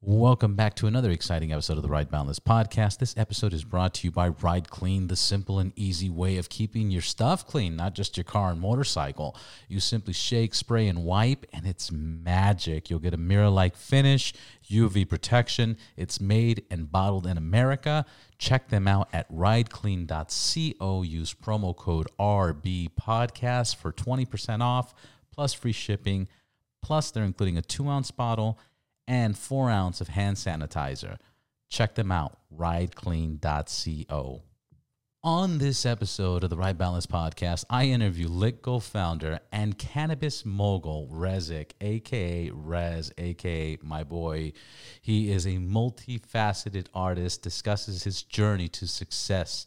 Welcome back to another exciting episode of the Ride Boundless podcast. This episode is brought to you by Ride Clean, the simple and easy way of keeping your stuff clean, not just your car and motorcycle. You simply shake, spray, and wipe, and it's magic. You'll get a mirror like finish, UV protection. It's made and bottled in America. Check them out at rideclean.co. Use promo code RB Podcast for 20% off plus free shipping. Plus, they're including a two ounce bottle and four ounce of hand sanitizer. Check them out, rideclean.co. On this episode of the Ride Boundless podcast, I interview Litco founder and cannabis mogul Resek, aka Rez, aka my boy. He is a multifaceted artist, discusses his journey to success,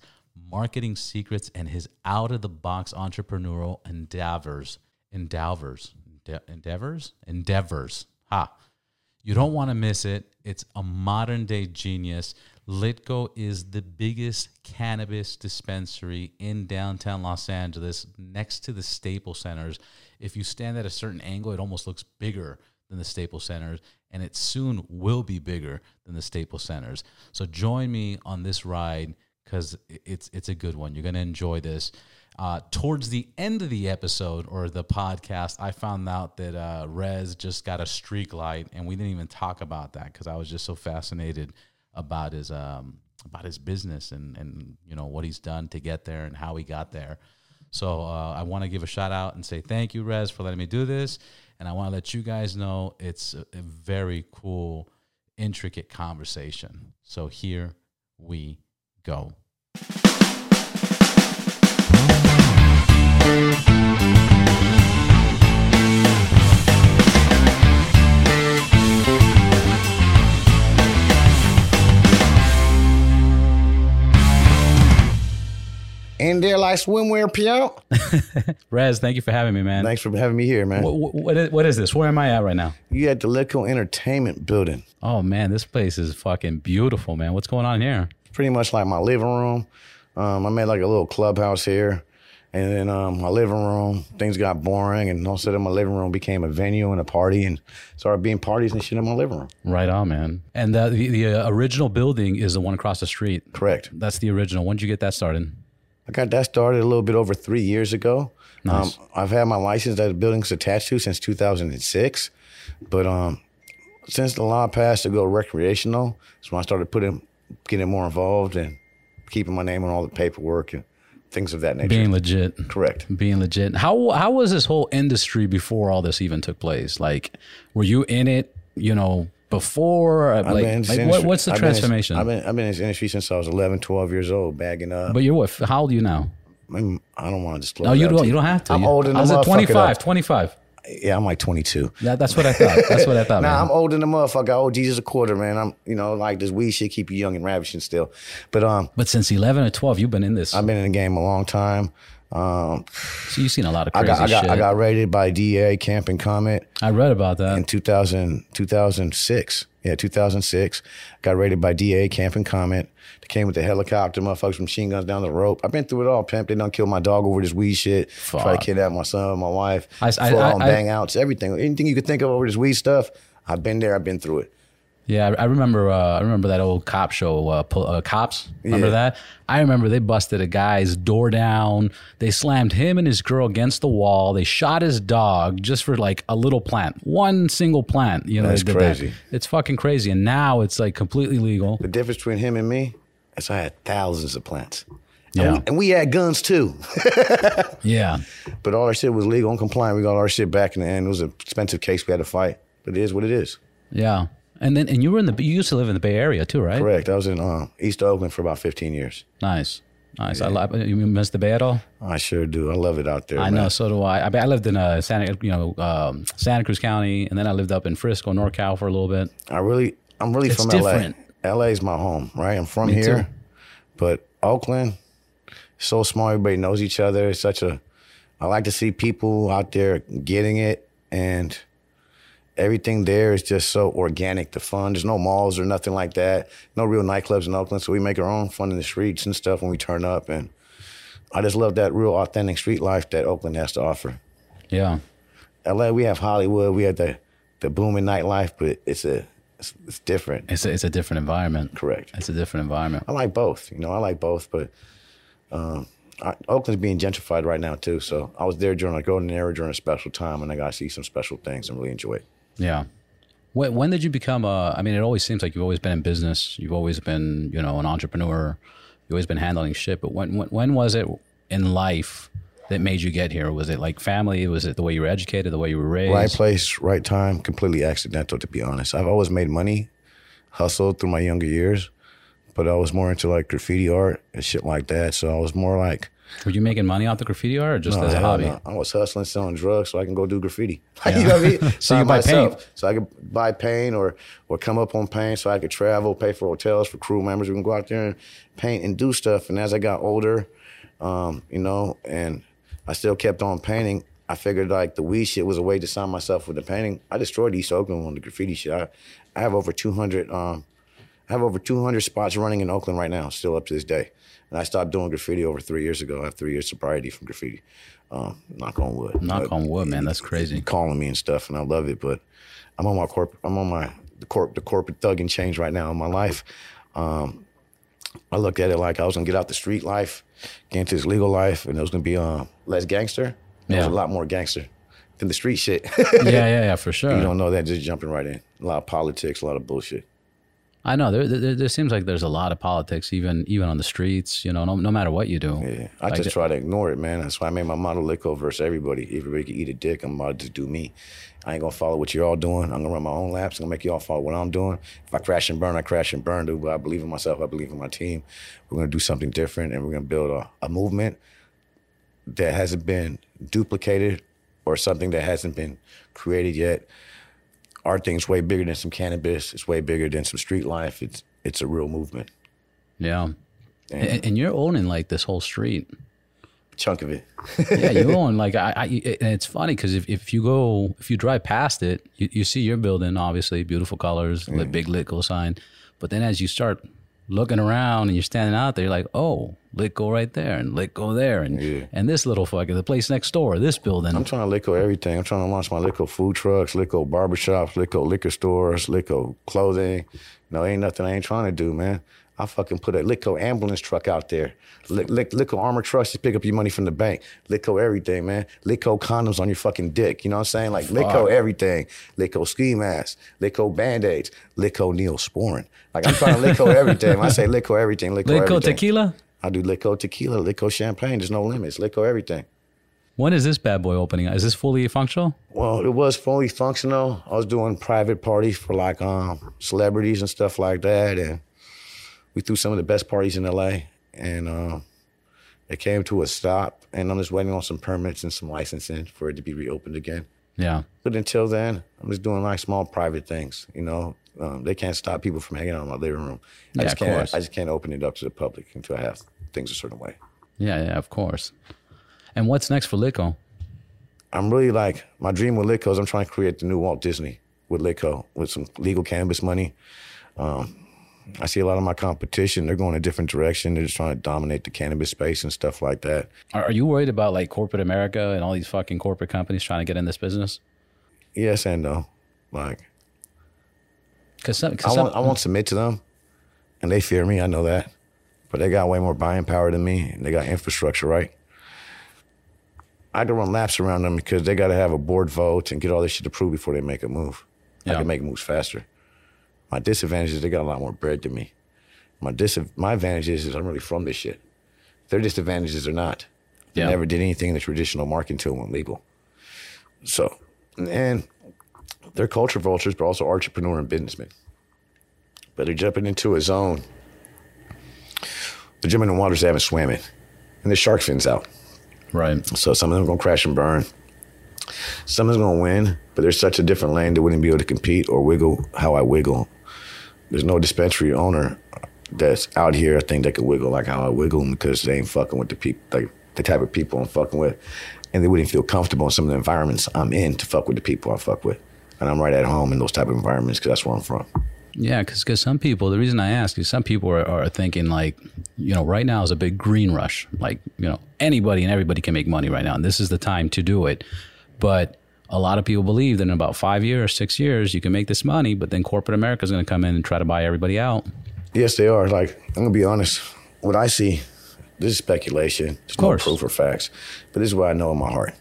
marketing secrets, and his out of the box entrepreneurial endeavors. Endeavors. Ende- endeavors? Endeavors. Ha. You don't want to miss it. It's a modern day genius. Litco is the biggest cannabis dispensary in downtown Los Angeles next to the Staples Centers. If you stand at a certain angle, it almost looks bigger than the Staples Centers, and it soon will be bigger than the Staples Centers. So join me on this ride because it's it's a good one. You're gonna enjoy this. Uh, towards the end of the episode or the podcast, I found out that uh, Rez just got a streak light, and we didn't even talk about that because I was just so fascinated about his um, about his business and and you know what he's done to get there and how he got there. So uh, I want to give a shout out and say thank you, Rez, for letting me do this, and I want to let you guys know it's a, a very cool, intricate conversation. So here we go. And there like swimwear Pio. Rez, thank you for having me, man. Thanks for having me here, man. What, what, is, what is this? Where am I at right now? You at the Litco Entertainment Building. Oh man, this place is fucking beautiful, man. What's going on here? Pretty much like my living room. Um, I made like a little clubhouse here. And then um, my living room, things got boring, and all of a sudden my living room became a venue and a party, and started being parties and shit in my living room. Right on, man. And the the, the uh, original building is the one across the street. Correct. That's the original. When did you get that started? I got that started a little bit over three years ago. Nice. Um, I've had my license that the building's attached to since 2006, but um, since the law passed to go recreational, that's when I started putting, getting more involved and keeping my name on all the paperwork and things of that nature. Being legit. Correct. Being legit. How how was this whole industry before all this even took place? Like, were you in it? You know, before I've like, been in this like what, industry- what's the I've been in transformation? I've been I've been in this industry since I was 11, 12 years old, bagging up. but you're what? How old are you now? I'm, I don't want to disclose. No, you don't. You don't have to. I'm You- older than I was at 25. though. 25. Yeah, I'm like 22. That, that's what I thought. That's what I thought. Nah, man. I'm older than the motherfucker. Oh, Jesus a quarter, man. I'm, you know, like this weed shit keep you young and ravishing still. But um, But since 11 or 12, you've been in this. I've been in the game a long time. Um, so you've seen a lot of I got, I got, shit. I got rated by DA Camp and COMMET I read about that. in 2000, 2006. Yeah, 2006. Got rated by DA Camp and COMMET. They came with the helicopter, motherfuckers, with machine guns down the rope. I've been through it all, pimp. They done killed my dog over this weed shit. Try Fuck. to kidnap my son, my wife. I- I- full on I- bang outs, everything. Anything you could think of over this weed stuff. I've been there. I've been through it. Yeah, I remember. Uh, I remember that old cop show, uh, uh, Cops. Remember Yeah. that? I remember they busted a guy's door down. They slammed him and his girl against the wall. They shot his dog just for like a little plant, one single plant. You know, That's did that. crazy. It's fucking crazy. And now it's like completely legal. The difference between him and me is I had thousands of plants. Yeah. And we, and we had guns too. Yeah, but all our shit was legal and compliant. We got our shit back in the end. It was an expensive case we had to fight. But it is what it is. yeah. And then, and you were in the. You used to live in the Bay Area too, right? Correct. I was in uh, East Oakland for about 15 years. Nice, nice. I love. You miss the Bay at all? I sure do. I love it out there. I man. know, so do I. I, mean, I lived in uh, Santa, you know, um, Santa Cruz County, and then I lived up in Frisco, NorCal for a little bit. I really, I'm really It's from different. LA. LA is my home, right? I'm from Me here, too. but Oakland, so small. Everybody knows each other. It's such a. I like to see people out there getting it, and everything there is just so organic. The fun. There's no malls or nothing like that. No real nightclubs in Oakland, so we make our own fun in the streets and stuff when we turn up. And I just love that real authentic street life that Oakland has to offer. Yeah. LA, we have Hollywood, we have the the booming nightlife, but it's a It's, it's different. It's a, it's a different environment. Correct. It's a different environment. I like both. You know, I like both, but um, I, Oakland's being gentrified right now too. So I was there during a golden era during a special time, and I got to see some special things and really enjoy it. Yeah. When, when did you become a? I mean, it always seems like you've always been in business. You've always been, you know, an entrepreneur. You've always been handling shit. But when when, when was it in life that made you get here? Was it like family? Was it the way you were educated, the way you were raised? Right place, right time, completely accidental, to be honest. I've always made money, hustled through my younger years, but I was more into like graffiti art and shit like that. So I was more like, Were you making money off the graffiti art or just no, as a hobby? no. I was hustling, selling drugs so I can go do graffiti. you know what I mean? So you buy myself. paint. So I could buy paint or or come up on paint so I could travel, pay for hotels for crew members. We can go out there and paint and do stuff. And as I got older, um, you know, and I still kept on painting. I figured like the weed shit was a way to sign myself with the painting. I destroyed East Oakland on the graffiti shit. I, I have over 200, um, I have over 200 spots running in Oakland right now, still up to this day. And I stopped doing graffiti over three years ago. I have three years sobriety from graffiti. Um, knock on wood. Knock But on wood, man. That's crazy. calling me and stuff, and I love it. But I'm on my corp. I'm on my the corp the corporate thugging change right now in my life. Um, I looked at it like I was gonna get out the street life, get into this legal life, and it was gonna be um, less gangster. It was Yeah. a lot more gangster than the street shit. yeah, yeah, yeah, for sure. you don't know that just jumping right in. A lot of politics, a lot of bullshit. I know there, there there seems like there's a lot of politics, even even on the streets. You know, no, no matter what you do. Yeah, I Like just try to ignore it, man. That's why I made my motto Litco versus everybody. Everybody can eat a dick. I'm about to do me. I ain't gonna follow what you're all doing. I'm gonna run my own laps. I'm gonna make y'all follow what I'm doing. If I crash and burn, I crash and burn, dude. But I believe in myself. I believe in my team. We're gonna do something different, and we're gonna build a, a movement that hasn't been duplicated or something that hasn't been created yet. Our thing's way bigger than some cannabis. It's way bigger than some street life. It's it's a real movement. Yeah. And, and you're owning like this whole street. Chunk of it. yeah, you own like I, I and it's funny because if, if you go if you drive past it, you, you see your building obviously beautiful colors, the mm. big Litco sign, but then as you start looking around and you're standing out there, you're like, oh, Litco right there and Litco there and Yeah. and this little fucker, the place next door, this building. I'm trying to liquor everything. I'm trying to launch my liquor food trucks, liquor barbershops, liquor liquor stores, liquor clothing. No, ain't nothing I ain't trying to do, man. I fucking put a liquor ambulance truck out there. Lick, lick, liquor armor trucks to pick up your money from the bank. Liquor everything, man. Liquor condoms on your fucking dick. You know what I'm saying? Like liquor everything. Liquor ski masks. Liquor band-aids. Liquor neosporin. Like I'm trying to liquor everything. When I say liquor everything, Litco everything. tequila? I do liquor tequila, liquor champagne. There's no limits. Liquor everything. When is this bad boy opening? Is this fully functional? Well, it was fully functional. I was doing private parties for like um, celebrities and stuff like that, and we threw some of the best parties in LA. And um, it came to a stop, and I'm just waiting on some permits and some licensing for it to be reopened again. Yeah. But until then, I'm just doing like small private things. You know, um, they can't stop people from hanging out in my living room. I Yeah, just can't. course. I just can't open it up to the public until I have things a certain way. Yeah, yeah, of course. And what's next for Litco? I'm really like my dream with Litco is I'm trying to create the new Walt Disney with Litco with some legal cannabis money. Um, I see a lot of my competition; they're going a different direction. They're just trying to dominate the cannabis space and stuff like that. Are, are you worried about like corporate America and all these fucking corporate companies trying to get in this business? Yes and no. Like Because I won't, I won't submit to them, and they fear me. I know that, but they got way more buying power than me, and they got infrastructure right. I can run laps around them because they got to have a board vote and get all this shit approved before they make a move. I can make moves faster. My disadvantage is they got a lot more bread than me. My dis my advantage is, is I'm really from this shit. Their disadvantages are not. They Yeah. never did anything in the traditional market until it went legal. So, and they're culture vultures, but also entrepreneur and businessmen. But they're jumping into a zone. They're jumping in waters they haven't swam in, and the shark fins out. right. So some of them are gonna crash and burn. Some of them gonna win, but there's such a different lane they wouldn't be able to compete or wiggle how I wiggle. There's no dispensary owner that's out here I think that could wiggle like how I wiggle because they ain't fucking with the people like the type of people I'm fucking with. And they wouldn't feel comfortable in some of the environments I'm in to fuck with the people I fuck with. And I'm right at home in those type of environments because that's where I'm from. Yeah, because because some people, the reason I ask is some people are, are thinking like, you know, right now is a big green rush. Like, you know, anybody and everybody can make money right now, and this is the time to do it. But a lot of people believe that in about five years, six years, you can make this money, but then corporate America is going to come in and try to buy everybody out. Yes, they are. Like I'm gonna be honest. What I see, this is speculation. There's no proof or facts, but this is what I know in my heart.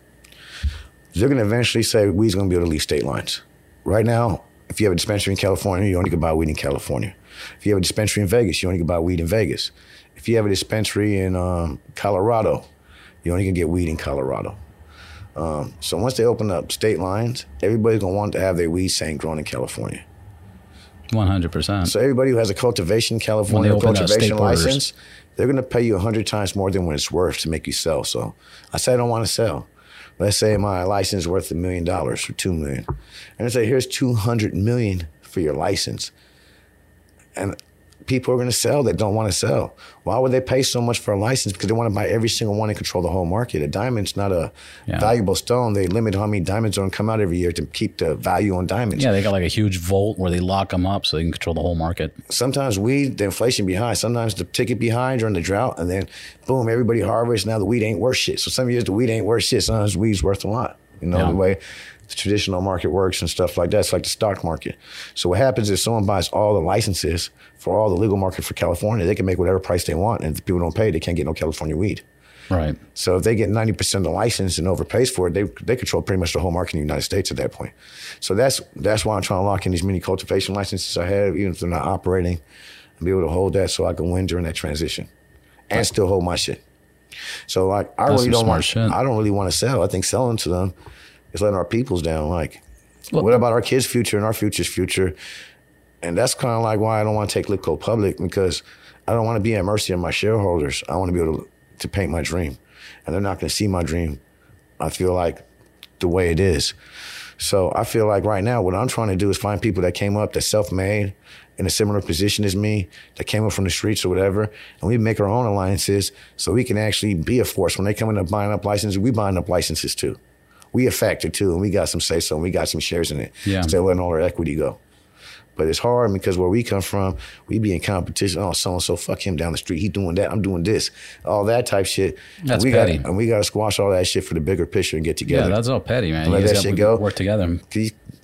They're gonna eventually say weed's gonna be able to leave state lines. Right now, if you have a dispensary in California, you only can buy weed in California. If you have a dispensary in Vegas, you only can buy weed in Vegas. If you have a dispensary in um, Colorado, you only can get weed in Colorado. Um, so once they open up state lines, everybody's gonna want to have their weed saying grown in California. One hundred percent. So everybody who has a cultivation in California cultivation state borders. license, they're going to pay you hundred times more than what it's worth to make you sell. So I say I don't want to sell. Let's say my license is worth a million dollars or two million, and I say here's two hundred million for your license, and people are going to sell that don't want to sell. Why would they pay so much for a license? Because they want to buy every single one and control the whole market. A diamond's not a Yeah. valuable stone. They limit how many diamonds are going to come out every year to keep the value on diamonds. Yeah, they got like a huge vault where they lock them up so they can control the whole market. sometimes weed, the inflation be high. Sometimes the ticket be high during the drought, and then boom, everybody harvests. Now the weed ain't worth shit. So some years the weed ain't worth shit. Sometimes weed's worth a lot. You know Yeah. the way the traditional market works and stuff like that. It's like the stock market. So what happens is someone buys all the licenses for all the legal market for California. They can make whatever price they want, and if people don't pay, they can't get no California weed. Right. So if they get 90% of the license and overpays for it, they, they control pretty much the whole market in the United States at that point. So that's that's why I'm trying to lock in these mini cultivation licenses I have, even if they're not operating, and be able to hold that so I can win during that transition and still hold my shit. So like I That's really don't want shit. I don't really want to sell. I think selling to them is letting our peoples down. Like Well- what about our kids' future and our future's future? And that's kind of like why I don't want to take Litco public because I don't want to be at mercy of my shareholders. I want to be able to, to paint my dream. And they're not going to see my dream, I feel like, the way it is. So I feel like right now, what I'm trying to do is find people that came up, that self made, in a similar position as me, that came up from the streets or whatever, and we make our own alliances so we can actually be a force. When they come in up buying up licenses, we buying up licenses too. We a factor too, and we got some say so, and we got some shares in it. Yeah. Instead of letting all our equity go. But it's hard because where we come from, we be in competition. Oh, so and so, fuck him down the street. He doing that. I'm doing this. All that type shit. That's we petty. Got, and we got to squash all that shit for the bigger picture and get together. Yeah, that's all petty, man. Let that gotta shit go. work together.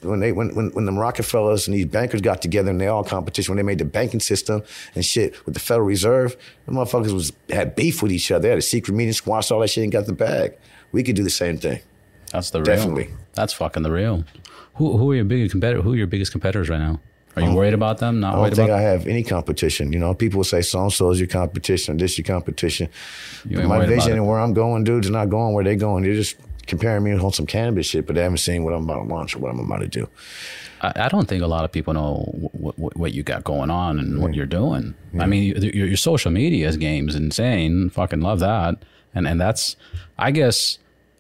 When they when, when when the Rockefellers and these bankers got together and they all competition when they made the banking system and shit with the Federal Reserve, the motherfuckers was had beef with each other. They had a secret meeting, squashed all that shit, and got the bag. We could do the same thing. That's the real. Definitely. That's fucking the real. Who who are your biggest competitor? Who are your biggest competitors right now? Are you worried about them? Not I don't think. I have any competition. You know, people will say so and so is your competition, this your competition. My vision and where I'm going, dudes, are not going where they going. They're just comparing me on some cannabis shit, but they haven't seen what I'm about to launch or what I'm about to do. I, I don't think a lot of people know what, what, what you got going on and what you're doing. I mean, your, your social media game is insane. Fucking love that. And and that's, I guess,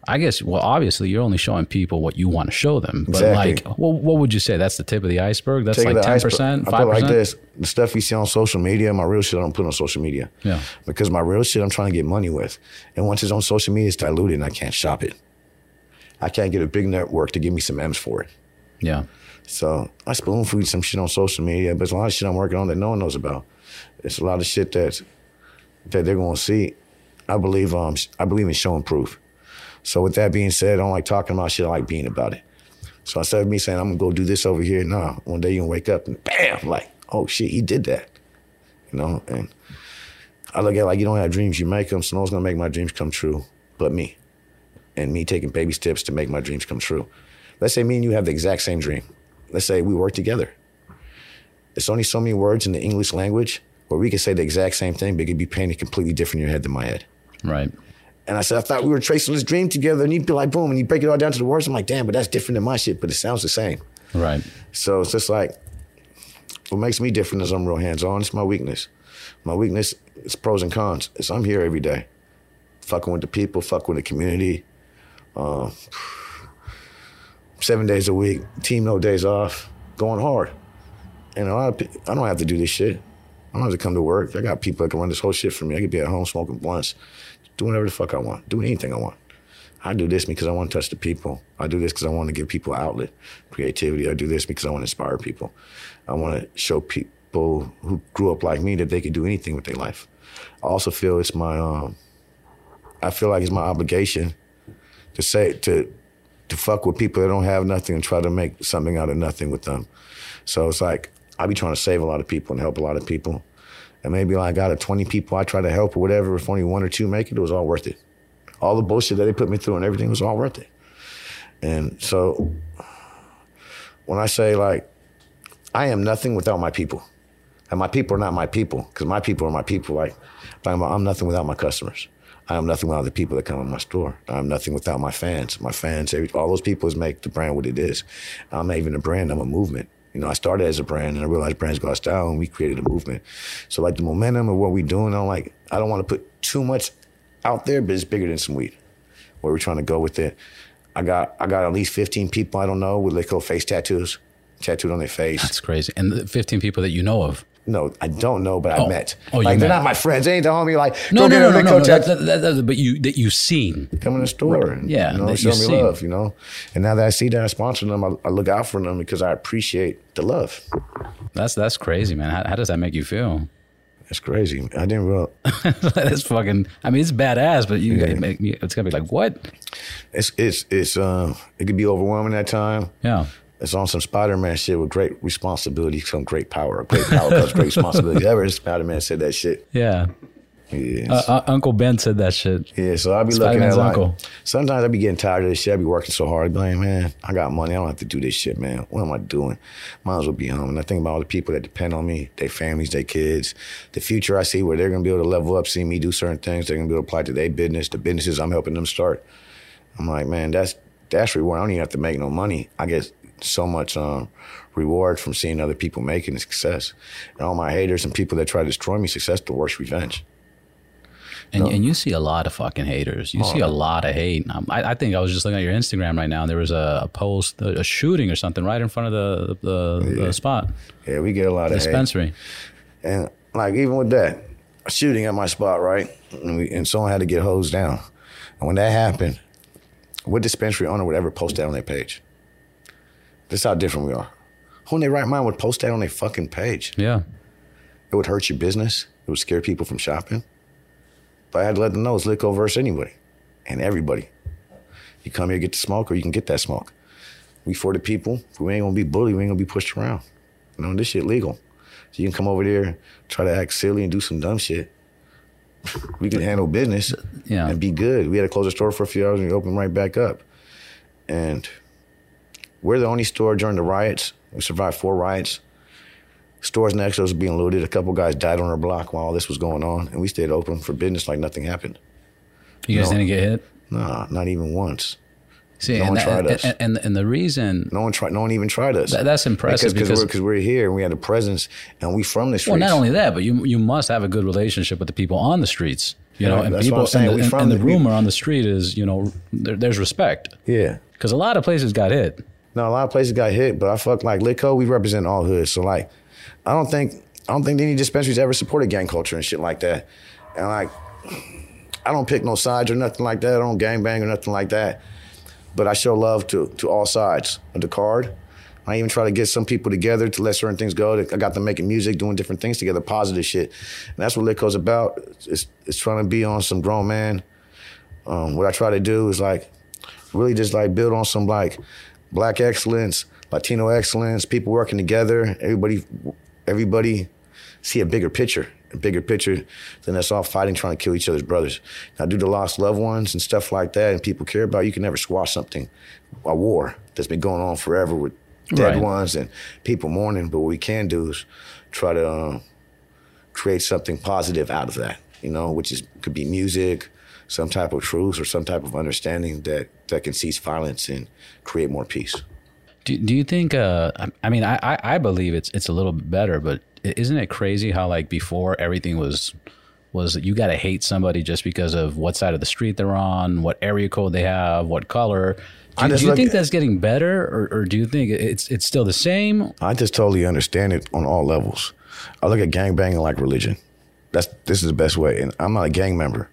I guess. Well, obviously, you're only showing people what you want to show them. But Exactly. like, what, what would you say? That's the tip of the iceberg. That's Take like ten percent, I five feel like this. The stuff you see on social media, my real shit I don't put on social media. Yeah. Because my real shit I'm trying to get money with. And once it's on social media, it's diluted and I can't shop it. I can't get a big network to give me some M's for it. Yeah. So I spoon feed some shit on social media, but there's a lot of shit I'm working on that no one knows about. It's a lot of shit that that they're gonna see. I believe um I believe in showing proof. So with that being said, I don't like talking about shit. I like being about it. So instead of me saying I'm gonna go do this over here, nah. One day you gonna wake up and bam, like oh shit, he did that. You know, and I look at like you don't have dreams, you make them. So no one's gonna make my dreams come true, but me, and me taking baby steps to make my dreams come true. Let's say me and you have the exact same dream. Let's say we work together. There's only so many words in the English language where we can say the exact same thing, but it could be painted completely different in your head than my head. Right. And I said, I thought we were tracing this dream together, and you'd be like, boom, and you break it all down to the words. I'm like, damn, but that's different than my shit, but it sounds the same. Right. So it's just like, what makes me different is I'm real hands on. It's my weakness. My weakness is pros and cons. It's I'm here every day, fucking with the people, fucking with the community. Uh, seven days a week, team no days off, going hard. And a lot of I don't have to do this shit. I don't have to come to work. I got people that can run this whole shit for me. I could be at home smoking blunts, doing whatever the fuck I want, doing anything I want. I do this because I want to touch the people. I do this because I want to give people outlet, creativity. I do this because I want to inspire people. I want to show people who grew up like me that they can do anything with their life. I also feel it's my, um, I feel like it's my obligation to say to to fuck with people that don't have nothing and try to make something out of nothing with them. So it's like I be trying to save a lot of people and help a lot of people. And maybe like out of 20 people I try to help or whatever, if only one or two make it, it was all worth it. All the bullshit that they put me through and everything was all worth it. And so when I say like, I am nothing without my people. And my people are not my people, because my people are my people. Like, I'm, I'm nothing without my customers. I am nothing without the people that come in my store. I'm nothing without my fans. My fans, every, all those people make the brand what it is. I'm not even a brand, I'm a movement. You know, I started as a brand and I realized brands go out style and we created a movement. So like the momentum of what we're doing, I'm like, I don't want to put too much out there, but it's bigger than some weed. Where we're trying to go with it. I got I got at least 15 people I don't know with Litco face tattoos, tattooed on their face. That's crazy. And the 15 people that you know of. No, I don't know, but I Oh. met. Oh, you like they're met. not my friends. They ain't telling me like, No, no, no, no, no. no that, that, that, but you that you've seen. come in the store and Yeah, you know, show me see. love, you know. And now that I see that I sponsor them, I, I look out for them because I appreciate the love. That's that's crazy, man. How, how does that make you feel? That's crazy. I didn't real. that's fucking. I mean, it's badass, but you it make me. It's gonna be like what? It's it's it's um. It could be overwhelming at time. Yeah. It's on some Spider Man shit with great responsibility, some great power. Great power comes great responsibility. Ever Spider Man said that shit. Yeah. Yeah. Uh, uh, Uncle Ben said that shit. Yeah, so I'll be looking at Spider-Man's like, uncle. sometimes I'll be getting tired of this shit. I'll be working so hard. Be like, man, I got money. I don't have to do this shit, man. What am I doing? Might as well be home. And I think about all the people that depend on me, their families, their kids, the future I see where they're gonna be able to level up, see me do certain things. They're gonna be able to apply to their business, the businesses I'm helping them start. I'm like, man, that's that's reward. I don't even have to make no money. I get so much um, reward from seeing other people making success. And all my haters and people that try to destroy me, success the worst revenge. And, and you see a lot of fucking haters. You see a lot of hate. I, I think I was just looking at your Instagram right now, and there was a, a post, a, a shooting or something right in front of the the, the spot Yeah, we get a lot of hate. dispensary. And like even with that, a shooting at my spot, right? And, we, and someone had to get hosed down. And when that happened, what dispensary owner would ever post that on their page? This is how different we are. Who in their right mind would post that on their fucking page? Yeah. It would hurt your business. It would scare people from shopping. But I had to let them know it's Litco versus anybody and everybody. You come here, get the smoke, or you can get that smoke. We for the people. We ain't gonna be bullied. We ain't gonna be pushed around. You know, this shit legal. So you can come over there, try to act silly and do some dumb shit. We can handle business Yeah. and be good. We had to close the store for a few hours and we opened right back up. And we're the only store during the riots. We survived four riots. Stores next to us were being looted. A couple guys died on our block while all this was going on, and we stayed open for business like nothing happened. You guys No. didn't get hit. Nah, not even once. See, No and, one that- tried us. and, and and the reason. No one tried. No one even tried us. That- that's impressive because because- we're, cause we're here and we had a presence and we from the streets. Well, not only that, but you you must have a good relationship with the people on the streets. You know, Yeah, and people saying. and, the, and, and the the- rumor on the street is, you know, there, there's respect yeah. because a lot of places got hit. No, a lot of places got hit, but I fuck like Litco. We represent all hoods, so like, I don't think I don't think any dispensaries ever supported gang culture and shit like that. And like, I don't pick no sides or nothing like that. I don't gang bang or nothing like that. But I show love to to all sides of the card. I even try to get some people together to let certain things go. I got them making music, doing different things together, positive shit. And that's what Litco's about. It's, it's trying to be on some grown man. Um, what I try to do is like really just like build on some like black excellence, Latino excellence, people working together, everybody everybody see a bigger picture, a bigger picture than us all fighting trying to kill each other's brothers. Now due to lost loved ones and stuff like that and people care about, you can never squash something, a war that's been going on forever with dead Right. ones and people mourning. But what we can do is try to um, create something positive out of that, you know, which is could be music, some type of truth or some type of understanding that that can cease violence and create more peace. Do, do you think? Uh, I- mean, I, I I believe it's it's a little better, but isn't it crazy how like before everything was was you got to hate somebody just because of what side of the street they're on, what area code they have, what color. Do, do you think at- that's getting better, or, or do you think it's it's still the same? I just totally understand it on all levels. I look at gangbanging like religion. That's this is the best way. And I'm not a gang member,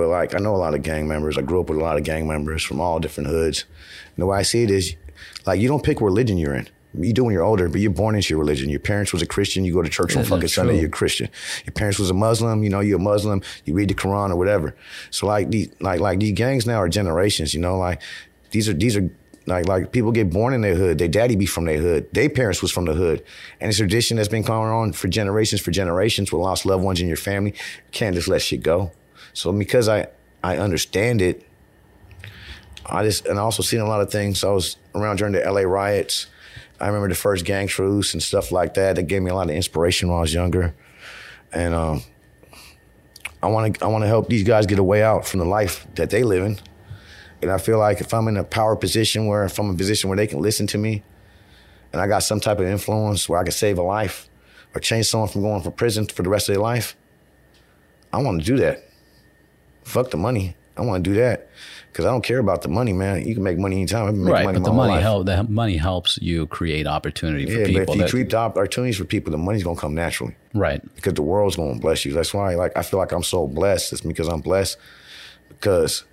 but like I know a lot of gang members. I grew up with a lot of gang members from all different hoods. And the way I see it is, like you don't pick religion you're in. You do when you're older, but you're born into your religion. Your parents was a Christian, you go to church on fucking Sunday, you're a Christian. Your parents was a Muslim, you know, you're a Muslim, you read the Quran or whatever. So like these like like these gangs now are generations, you know, like these are these are like like people get born in their hood. Their daddy be from their hood. Their parents was from the hood, and it's a tradition that's been going on for generations for generations with lost loved ones in your family. You can't just let shit go. So because I I understand it, I just and I also seen a lot of things. I was around during the LA riots. I remember the first gang truce and stuff like that. That gave me a lot of inspiration when I was younger, and um, I want to I want to help these guys get a way out from the life that they live in. And I feel like if I'm in a power position where if I'm in a position where they can listen to me, and I got some type of influence where I can save a life or change someone from going for prison for the rest of their life, I want to do that. Fuck the money. I want to do that because I don't care about the money, man. You can make money anytime. I've been making right, money but the money help the money helps you create opportunity for Yeah, people. but if you create opportunities for people, the money's gonna come naturally right. because the world's gonna bless you. That's why, like, I feel like I'm so blessed. It's because I'm blessed because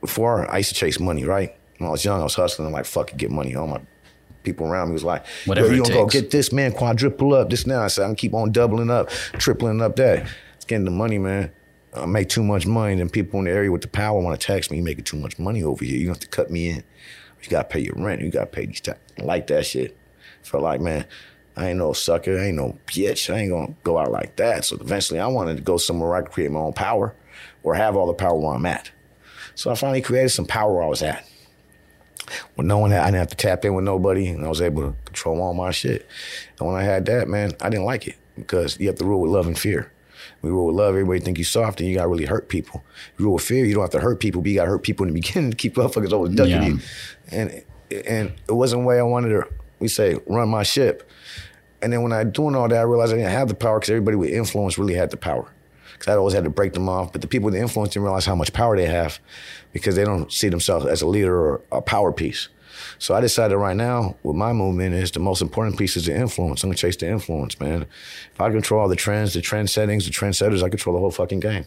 before I used to chase money, right? When I was young, I was hustling. I'm like, fuck it, get money. All my people around me was like, Whatever you gonna go get this, man, quadruple up this now. I said, I'm keep on doubling up, tripling up that. It's getting the money, man. I make too much money, then people in the area with the power want to tax me. You making too much money over here. You have to cut me in. You gotta pay your rent. You gotta pay these taxes. Like that shit. Felt like, man, I ain't no sucker. I ain't no bitch. I ain't gonna go out like that. So eventually, I wanted to go somewhere where I could create my own power, or have all the power where I'm at. So I finally created some power where I was at. When no one had, I didn't have to tap in with nobody, and I was able to control all my shit. And when I had that, man, I didn't like it because you have to rule with love and fear. We rule with love, everybody think you soft, and you gotta really hurt people. You rule with fear, you don't have to hurt people, but you gotta hurt people in the beginning to keep motherfuckers always ducking Yeah. you. And and it wasn't the way I wanted to, we say, run my ship. And then when I doing all that, I realized I didn't have the power because everybody with influence really had the power. Because I always had to break them off. But the people with the influence didn't realize how much power they have because they don't see themselves as a leader or a power piece. So I decided right now with my movement is the most important piece is the influence. I'm gonna chase the influence, man. If I control all the trends, the trend settings, the trendsetters, I control the whole fucking game.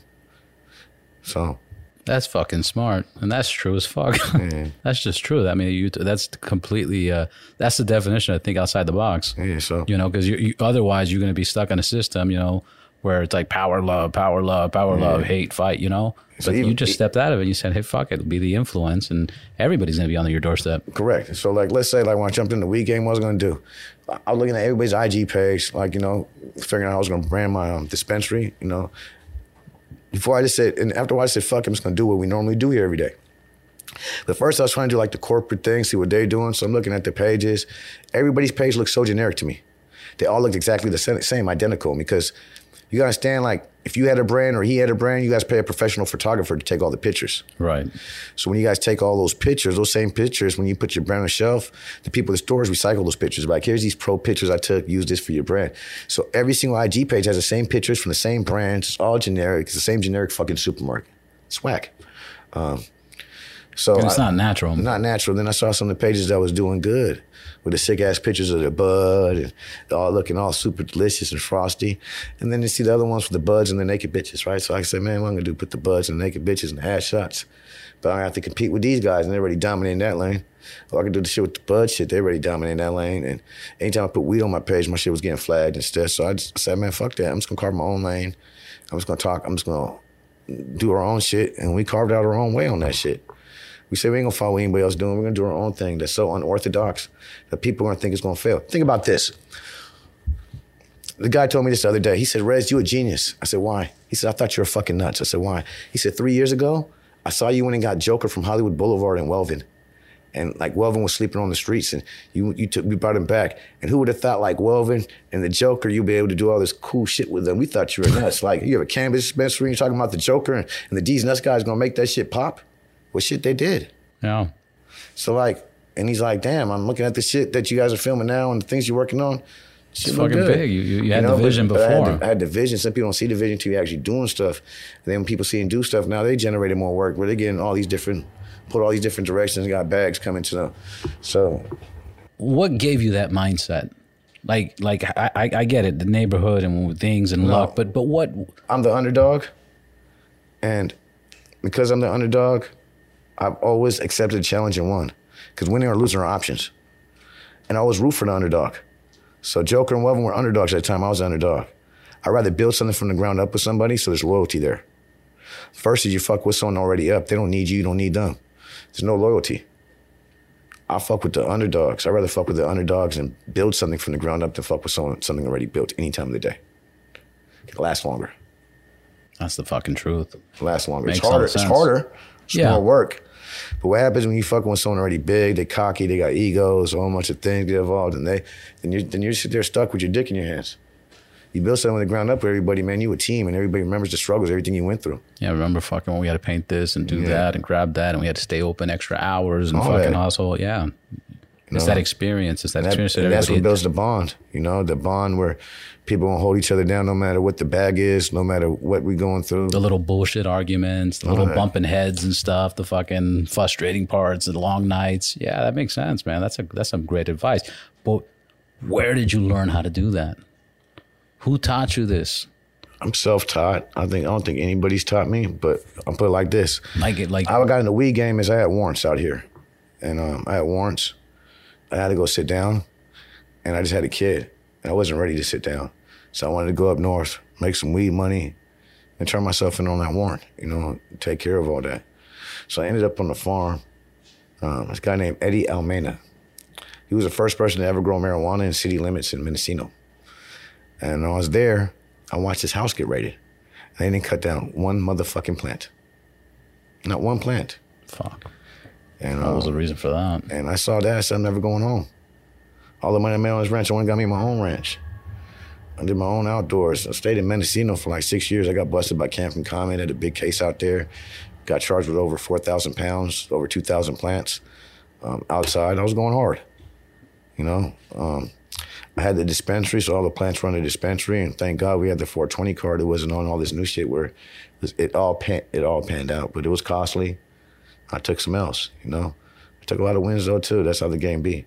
So That's fucking smart, and that's true as fuck. that's just true. I mean, you that's completely uh, that's the definition. I think outside the box. yeah, so You know, because you, you otherwise you're going to be stuck in a system. You know, where it's like power, love, power, love, power, love, hate, fight. You know, So but you just stepped out of it. and You said, "Hey, fuck it, be the influence, and everybody's going to be on your doorstep." Correct. So like let's say like when I jumped in the weed game, what was gonna do? I was looking at everybody's IG page, like, you know, figuring out how I was gonna brand my um, dispensary, you know. Before I just said and after I said, fuck, I'm just gonna do what we normally do here every day. But first I was trying to do like the corporate thing, see what they're doing. So I'm looking at the pages. Everybody's page looks so generic to me. They all looked exactly the same identical because you gotta understand like if you had a brand or he had a brand, you guys pay a professional photographer to take all the pictures. Right. So when you guys take all those pictures, those same pictures, when you put your brand on the shelf, the people at the stores recycle those pictures. Like, here's these pro pictures I took, use this for your brand. So every single IG page has the same pictures from the same brands. It's all generic. It's the same generic fucking supermarket. It's whack. Um, so it's I- not natural. not natural. Then I saw some of the pages that was doing good with the sick ass pictures of the bud and all looking all super delicious and frosty. And then you see the other ones with the buds and the naked bitches, right? So I said, man, what I'm gonna do? Put the buds and the naked bitches and the ass shots. But I have to compete with these guys and they're already dominating that lane. Or I can do the shit with the bud shit, they're already dominating that lane. And anytime I put weed on my page, my shit was getting flagged instead. So I just said, man, fuck that. I'm just gonna carve my own lane. I'm just gonna talk, I'm just gonna do our own shit. And we carved out our own way on that shit. We say we ain't gonna follow what anybody else doing. We're gonna do our own thing that's so unorthodox that people are gonna think it's gonna fail. Think about this. The guy told me this the other day. He said, Rez, you a genius. I said, why? He said, I thought you were fucking nuts. I said, why? He said, three years ago, I saw you when and got Joker from Hollywood Boulevard in Welvin. And like Welvin was sleeping on the streets and you you took you brought him back. And who would have thought like Welvin and the Joker, you'd be able to do all this cool shit with them. We thought you were nuts. like you have a cannabis dispensary, you're talking about the Joker and, and the Deez Nuts guy's gonna make that shit pop. Well shit they did. Yeah. So like, and he's like, damn, I'm looking at the shit that you guys are filming now and the things you're working on. Shit look fucking good. big. You- you- you had the but- vision but I had, before. the, I had the vision. Some people don't see the vision until you're actually doing stuff. And then when people see and do stuff, now they generated more work where they're getting all these different, put all these different directions, got bags coming to them. So What gave you that mindset? Like, like I, I, I get it, the neighborhood and things and luck, but but what? I'm the underdog. And because I'm the underdog, I've always accepted a challenge and won. Because winning or losing are options. And I always root for the underdog. So Joker and Welvin were underdogs at the time. I was the underdog. I'd rather build something from the ground up with somebody so there's loyalty there. First is you fuck with someone already up. They don't need you, you don't need them. There's no loyalty. I fuck with the underdogs. I'd rather fuck with the underdogs and build something from the ground up than fuck with someone, something already built any time of the day. It lasts longer. That's the fucking truth. It lasts longer. Makes it's harder. It's harder. It's Yeah. more work. But what happens when you fucking with someone already big, they cocky, they got egos, a whole bunch of things get involved, and they then you then you sit there stuck with your dick in your hands. You build something from the ground up with everybody, man. You a team, and everybody remembers the struggles, everything you went through. Yeah, remember fucking when we had to paint this and do Yeah. that and grab that and we had to stay open extra hours and All fucking that. hustle. Yeah. It's know? that experience. It's that, that- experience that that's what builds the bond. You know, the bond where people won't hold each other down no matter what the bag is, no matter what we're going through. the little bullshit arguments, the little yeah. bumping heads and stuff, the fucking frustrating parts, the long nights. Yeah, that makes sense, man. That's a that's some great advice. But where did you learn how to do that? Who taught you this? I'm self-taught. I think I don't think anybody's taught me, but I'll put it like this. Like it, like I got in the weed game is I had warrants out here, and um, I had warrants. I had to go sit down, and I just had a kid, and I wasn't ready to sit down, so I wanted to go up north, make some weed money, and turn myself in on that warrant. You know, take care of all that. So I ended up on the farm. Um, this guy named Eddie Almena. He was the first person to ever grow marijuana in city limits in Mendocino. And when I was there, I watched his house get raided. And they didn't cut down one motherfucking plant. Not one plant. fuck. And What was uh, the reason for that? and I saw that, I said, I'm never going home. All the money I made on this ranch, I went and got me my own ranch. I did my own outdoors. I stayed in Mendocino for like six years. I got busted by CAMP and COMMET at a big case out there. Got charged with over 4,000 pounds, over 2,000 plants um, outside. I was going hard, you know. Um, I had the dispensary, so all the plants run the dispensary, and thank God we had the 420 card. It wasn't on all this new shit where it, it all pan, it all panned out, but it was costly. I took some else, you know. I took a lot of wins though too. That's how the game be.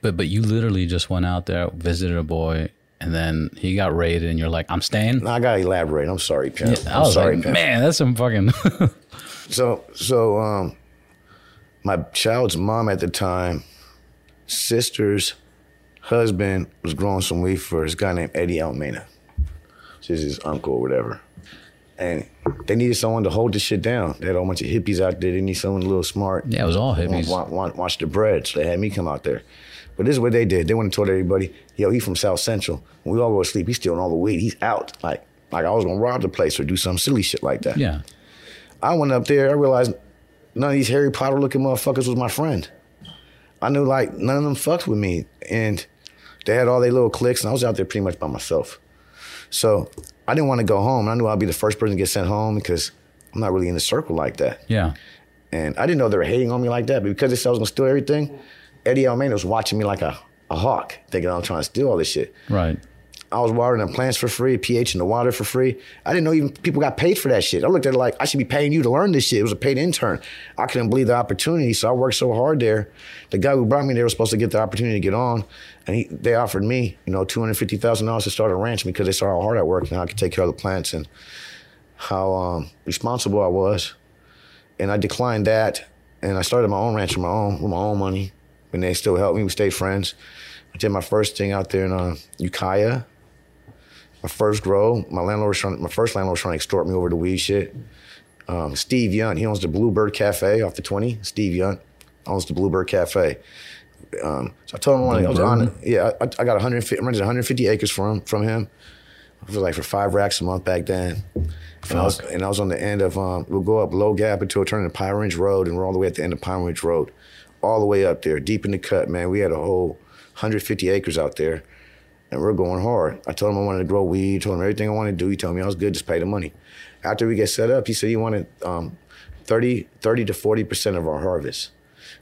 But but you literally just went out there, visited a boy, and then he got raided, and you're like, I'm staying. I gotta elaborate. I'm sorry, Pimp. I I'm was sorry, like, Pimp. man, that's some fucking. So so um my child's mom at the time, sister's husband was growing some weed for this guy named Eddie Almena. Which is his uncle or whatever. And they needed someone to hold this shit down. They had a whole bunch of hippies out there. They need someone a little smart. yeah, it was all hippies. want, want, watch the bread. So they had me come out there. But this is what they did. They went and told everybody, yo, he from South Central. When we all go to sleep, he's stealing all the weed. He's out. Like, like I was gonna rob the place or do some silly shit like that. Yeah. I went up there, I realized none of these Harry Potter looking motherfuckers was my friend. I knew like none of them fucked with me. And they had all their little cliques, and I was out there pretty much by myself. So I didn't want to go home. I knew I'd be the first person to get sent home because I'm not really in the circle like that. Yeah. And I didn't know they were hating on me like that, but because they said I was gonna steal everything, Eddie Almeida was watching me like a, a hawk, thinking I'm trying to steal all this shit. Right. I was watering the plants for free, pH in the water for free. I didn't know even people got paid for that shit. I looked at it like I should be paying you to learn this shit. It was a paid intern. I couldn't believe the opportunity, so I worked so hard there. The guy who brought me there was supposed to get the opportunity to get on, and he, they offered me, you know, two hundred fifty thousand dollars to start a ranch because they saw how hard I worked and how I could take care of the plants and how um, responsible I was. And I declined that, and I started my own ranch on my own with my own money. And they still helped me. We stayed friends. I did my first thing out there in uh, Ukiah. My first grow, my landlord was trying. My first landlord was trying to extort me over the weed shit. Um, Steve Yunt, he owns the Bluebird Cafe off the twenty. Steve Yunt owns the Bluebird Cafe. Um, so I told him I was on. Yeah, I, I got 150. I rented 150 acres from from him. It was like for five racks a month back then. And I, was, and I was on the end of um, we'll go up Low Gap until it turned into Pine Ridge Road, and we're all the way at the end of Pine Ridge Road, all the way up there, deep in the cut, man. We had a whole 150 acres out there, and we're going hard. I told him I wanted to grow weed, told him everything I wanted to do. He told me I was good, just pay the money. After we get set up, he said he wanted um, 30, 30 to 40 percent of our harvest.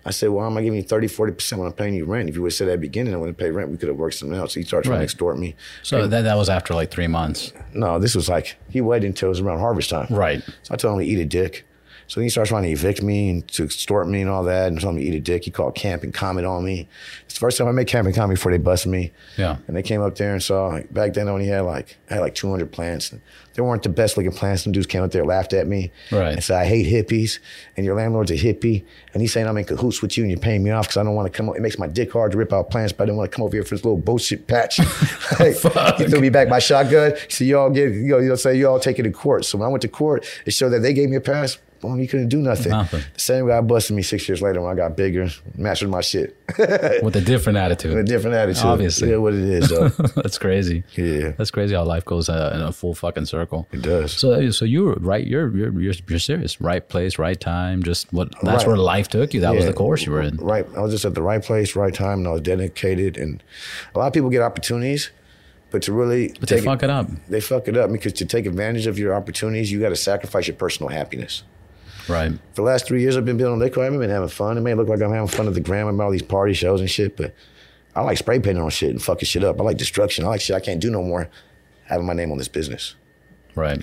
I said, well, how am I giving you 30, 40% when I'm paying you rent? If you would have said at the beginning I wouldn't pay rent, we could have worked something else. He started trying Right. to extort me. So that, that was after like three months. No, this was like, he waited until it was around harvest time. Right. So I told him to eat a dick. So then he starts trying to evict me and to extort me and all that and told me to eat a dick. He called camp and COMMET on me. It's the first time I made camp and COMMET before they busted me. Yeah. And they came up there and saw, like, back then I only had like, I had like 200 plants. And they weren't the best looking plants. Some dudes came up there, laughed at me. Right. And said, I hate hippies and your landlord's a hippie. And he's saying I'm in cahoots with you and you're paying me off because I don't want to come, up. it makes my dick hard to rip out plants, but I didn't want to come over here for this little bullshit patch. like, he threw me back my shotgun. So you all get, you know, you know, say you all take it to court. So when I went to court, it showed that they gave me a pass. Boom, you couldn't do nothing. Nothing. The same guy busted me six years later when I got bigger, mastered my shit. With a different attitude. With a different attitude. Obviously. Yeah, what it is, though. That's crazy. yeah, That's crazy how life goes uh, in a full fucking circle. it does. So, so you were right. You're you're you're, you're serious. Right place, right time. Just what. That's Right. where life took you. That was the course you were in. Right. I was just at the right place, right time, and I was dedicated. And a lot of people get opportunities, but to really But they fuck it up. they fuck it up because to take advantage of your opportunities, you got to sacrifice your personal happiness. Right. For the last three years, I've been building Litco. I've been having fun. It may look like I'm having fun at the gram and all these party shows and shit, but I like spray painting on shit and fucking shit up. I like destruction. I like shit I can't do no more having my name on this business. Right.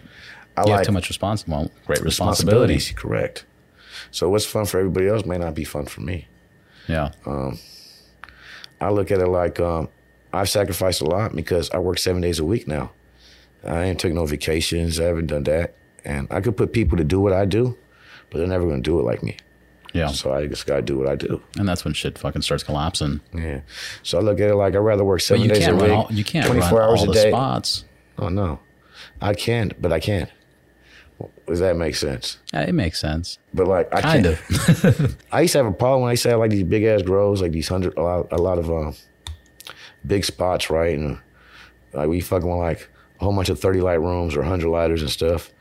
I you like have too much responsibility. Great responsibility. responsibilities. Correct. So what's fun for everybody else may not be fun for me. Yeah. I look at it like um, I've sacrificed a lot because I work seven days a week now. I ain't took no vacations. I haven't done that. And I could put people to do what I do, but they're never going to do it like me. Yeah. So I just got to do what I do. And that's when shit fucking starts collapsing. Yeah. So I look at it like I'd rather work seven days a week, all. You can't 24 run hours all a the day. spots. Oh, no. I can't. but I can't. Does that make sense? Yeah, it makes sense. But like, I Kind can't. of. I used to have a problem when I used to have like these big ass grows, like these hundred, a lot, a lot of um, big spots, right? And like we fucking like a whole bunch of thirty light rooms or hundred lighters and stuff.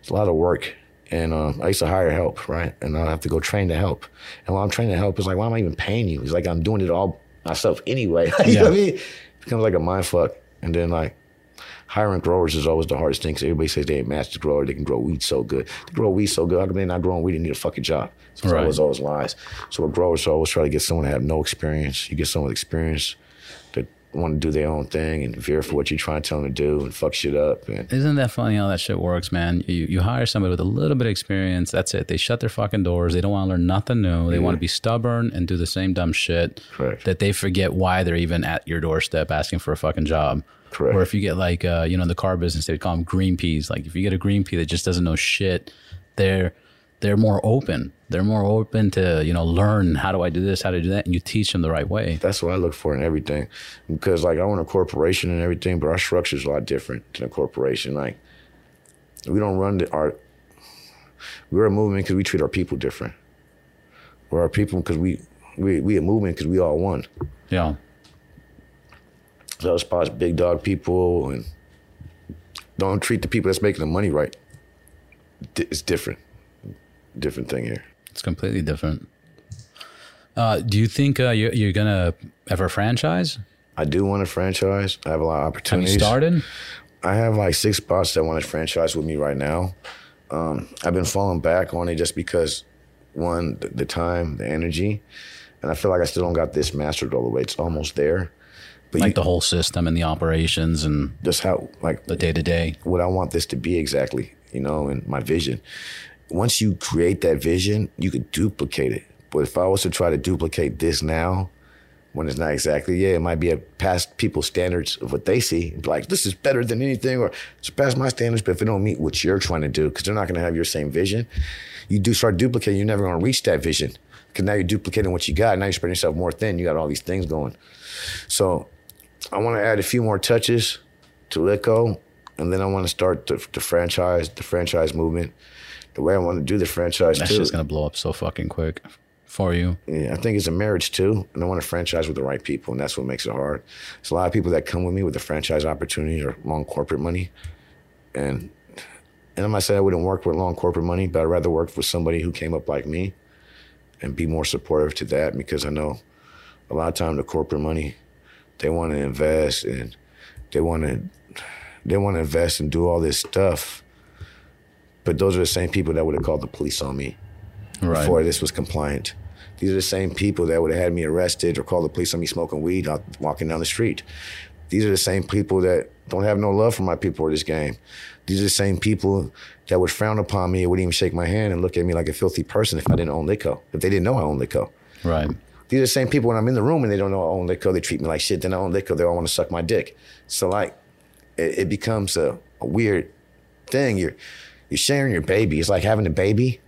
It's a lot of work, and um, I used to hire help, right? And I have to go train to help. And while I'm training to help, it's like, why am I even paying you? It's like I'm doing it all myself anyway. you know what I mean? It becomes like a mind fuck, and then like. Hiring growers is always the hardest thing because everybody says they ain't master grower. They can grow weed so good. They grow weed so good. How come they not growing weed and need a fucking job? So it's Right. always always lies. So with growers, I always try to get someone to have no experience. You get someone with experience want to do their own thing and veer for what you're trying to tell them to do and fuck shit up. And Isn't that funny how that shit works, man? You you hire somebody with a little bit of experience. That's it. They shut their fucking doors. They don't want to learn nothing new. They want to be stubborn and do the same dumb shit. Correct. That they forget why they're even at your doorstep asking for a fucking job. Correct. Or if you get like, uh, you know, in the car business, they call them green peas. Like if you get a green pea that just doesn't know shit, they're they're more open. They're more open to you know learn how do I do this, how to do that, and you teach them the right way. that's what I look for in everything. Because like I own a corporation and everything, but our structure is a lot different than a corporation. Like we don't run the, our we're a movement because we treat our people different. We're our people because we we we a movement because we all one. Yeah. So spots big dog people and don't treat the people that's making the money right. It's different. Different thing here. It's completely different. Uh, do you think uh, you're, you're gonna ever franchise? I do want a franchise. I have a lot of Have you opportunities. started? I have like six spots that want to franchise with me right now. Um, I've been falling back on it just because, one, the, the time, the energy, and I feel like I still don't got this mastered all the way. It's almost there, but Like you, the whole system and the operations and just how like the day to day. what I want this to be exactly, you know, and my vision. Once you create that vision, you could duplicate it. But if I was to try to duplicate this now, when it's not exactly, yeah, it might be at past people's standards of what they see. Like, this is better than anything, or surpass my standards. But if it don't meet what you're trying to do, because they're not going to have your same vision, you do start duplicating, you're never going to reach that vision. Because now you're duplicating what you got. Now you're spreading yourself more thin. You got all these things going. So I want to add a few more touches to Litco, and then I want to start the, the franchise, the franchise movement. The way I want to do the franchise That's too. just gonna blow up so fucking quick for you. Yeah, I think it's a marriage too, and I want to franchise with the right people, and that's what makes it hard. There's a lot of people that come with me with the franchise opportunities or long corporate money, and and I'm not saying I wouldn't work with long corporate money, but I'd rather work with somebody who came up like me, and be more supportive to that because I know a lot of time the corporate money, they want to invest and they want to they want to invest and do all this stuff, but those are the same people that would have called the police on me Right. before this was compliant. These are the same people that would have had me arrested or called the police on me smoking weed out walking down the street. These are the same people that don't have no love for my people or this game. These are the same people that would frown upon me and wouldn't even shake my hand and look at me like a filthy person if I didn't own Litco, if they didn't know I own Litco. Right. These are the same people when I'm in the room and they don't know I own Litco, they treat me like shit. Then I own Litco, they all want to suck my dick. So like, it, it becomes a, a weird thing. You're you're sharing your baby. It's like having a baby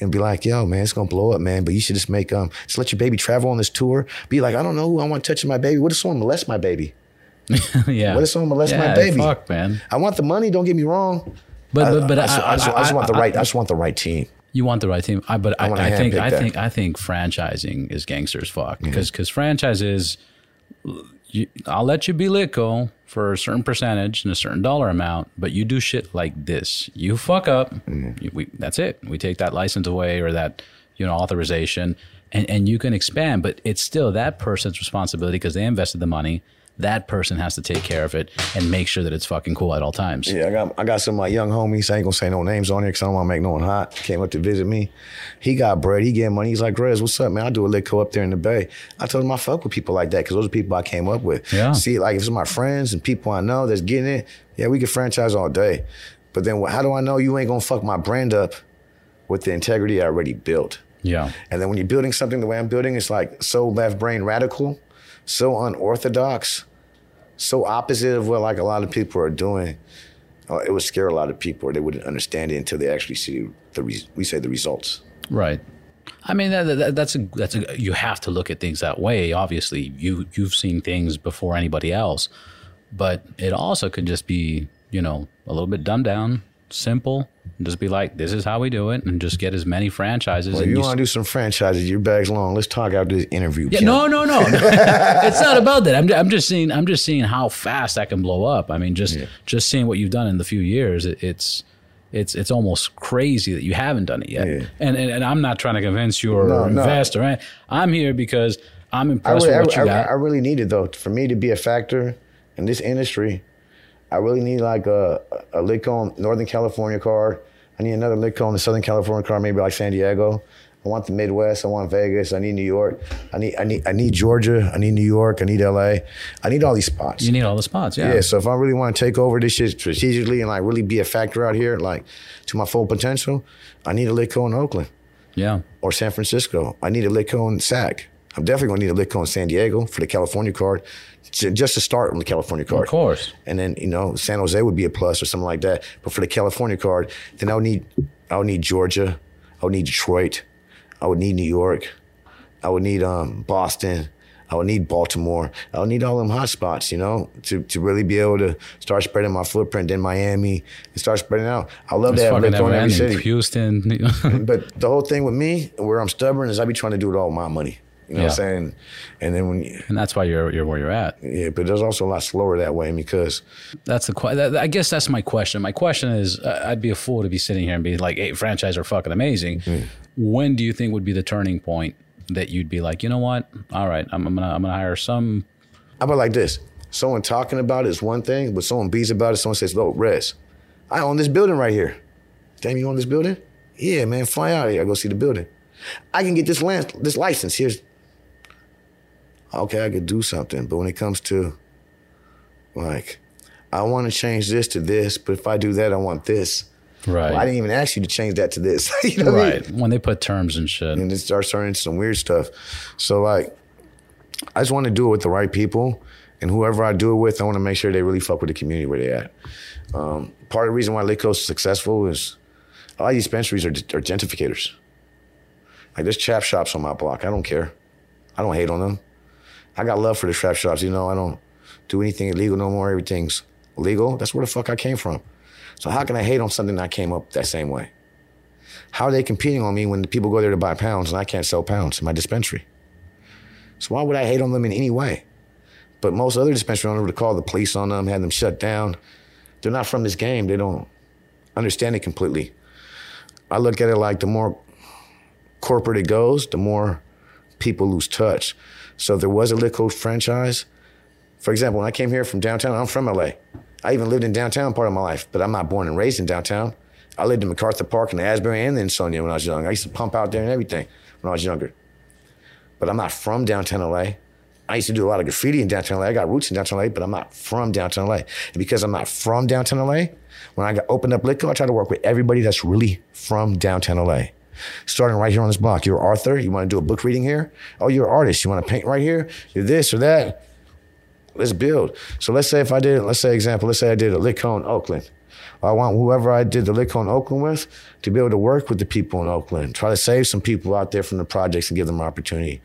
and be like, yo, man, it's gonna blow up, man. But you should just make um just let your baby travel on this tour. Be like, I don't know who I want touching my baby. What if someone molest my baby? yeah. What if someone molest my baby? Fuck, man. I want the money, don't get me wrong. But but, but I, just, I, just, I just want the right I just want the right team. You want the right team, I, but I, wanna I think I that. think I think franchising is gangsters fuck because because franchise is you, I'll let you be Litco for a certain percentage and a certain dollar amount, but you do shit like this. You fuck up, you, we, that's it. We take that license away or that you know authorization, and and you can expand, but it's still that person's responsibility because they invested the money. That person has to take care of it and make sure that it's fucking cool at all times. Yeah, I got I got some of my young homies. I ain't gonna say no names on here because I don't want to make no one hot. Came up to visit me. He got bread. He getting money. He's like, Rez, what's up, man? I do a litco up there in the Bay. I told him I fuck with people like that because those are people I came up with. Yeah. See, like if it's my friends and people I know that's getting it, yeah, we could franchise all day. But then how do I know you ain't gonna fuck my brand up with the integrity I already built? Yeah. And then when you're building something the way I'm building, it's like so left brain radical, so unorthodox, so opposite of what like a lot of people are doing. Uh, it would scare a lot of people, or they wouldn't understand it until they actually see the re- we say the results. Right. I mean that, that that's a that's a you have to look at things that way. Obviously, you you've seen things before anybody else, but it also could just be you know a little bit dumbed down, simple, and just be like, this is how we do it, and just get as many franchises. Well, you you want to do some franchises, your bag's long. Let's talk after this interview. Yeah, no, no, no. it's not about that. I'm, I'm just seeing. I'm just seeing how fast that can blow up. I mean, just just seeing what you've done in the few years, it, it's it's it's almost crazy that you haven't done it yet. Yeah. And, and and I'm not trying to convince you or No, no. invest or anything. I'm here because I'm I, impressed really, with what I, you I- got. I really need it though. For me to be a factor in this industry, I really need like a a Litcon Northern California card. I need another Litcon the Southern California car, maybe like San Diego. I want the Midwest. I want Vegas. I need New York. I need I need I need Georgia. I need New York. I need LA. I need all these spots. you need all the spots. Yeah. Yeah, so if I really want to take over this shit strategically and like really be a factor out here, like to my full potential, I need a Litco in Oakland Yeah. or San Francisco. I need a Litco in SAC. I'm definitely gonna need a Litco in San Diego for the California card, just to start on the California card. Of course. And then you know San Jose would be a plus or something like that. But for the California card, then I would need I would need Georgia, I would need Detroit, I would need New York, I would need um, Boston. I would need Baltimore. I would need all them hot spots, you know, to, to really be able to start spreading my footprint in Miami and start spreading out. I love It's to have in every city. Houston. But the whole thing with me, where I'm stubborn, is I be trying to do it all with my money. You know what I'm Yeah. saying? And then when, you, and that's why you're you're where you're at. yeah, but there's also a lot slower that way because That's the que- that, I guess that's my question. My question is, uh, I'd be a fool to be sitting here and be like, "Hey, franchise are fucking amazing." Mm. When do you think would be the turning point that you'd be like, you know what? All right, I'm, I'm gonna I'm gonna hire some. How about like this? Someone talking about it is one thing, but someone beats about it. Someone says, "Look, Rez, I own this building right here." Damn, you own this building? Yeah, man. Fly out here. I go see the building. I can get this land, this license. Here's. Okay, I could do something, but when it comes to, like, I want to change this to this, but if I do that, I want this. Right. Well, I didn't even ask you to change that to this. you know what I mean? right. When they put terms and shit. and it starts turning into some weird stuff. So like, I just want to do it with the right people, and whoever I do it with, I want to make sure they really fuck with the community where they're at. Um, part of the reason why Litco's is successful is a lot of these dispensaries are, are gentrificators. Like there's trap shops on my block. I don't care. I don't hate on them. I got love for the trap shops. You know, I don't do anything illegal no more. Everything's legal. That's where the fuck I came from. So how can I hate on something that I came up that same way? How are they competing on me when the people go there to buy pounds and I can't sell pounds in my dispensary? So why would I hate on them in any way? But most other dispensary owners would call the police on them, had them shut down. They're not from this game. They don't understand it completely. I look at it like the more corporate it goes, the more people lose touch. So there was a Litco franchise, for example, when I came here from downtown, I'm from LA. I even lived in downtown part of my life, but I'm not born and raised in downtown. I lived in MacArthur Park the Asbury and the Insonia when I was young. I used to pump out there and everything when I was younger. But I'm not from downtown LA. I used to do a lot of graffiti in downtown LA. I got roots in downtown LA, but I'm not from downtown LA. And because I'm not from downtown LA, when I got opened up Litco, I try to work with everybody that's really from downtown LA. Starting right here on this block. You're Arthur, you want to do a book reading here? Oh, you're an artist, you want to paint right here? You're this or that let's build. So let's say if I did, let's say example, let's say I did a Litco in Oakland. I want whoever I did the Litco in Oakland with to be able to work with the people in Oakland, try to save some people out there from the projects and give them an opportunity.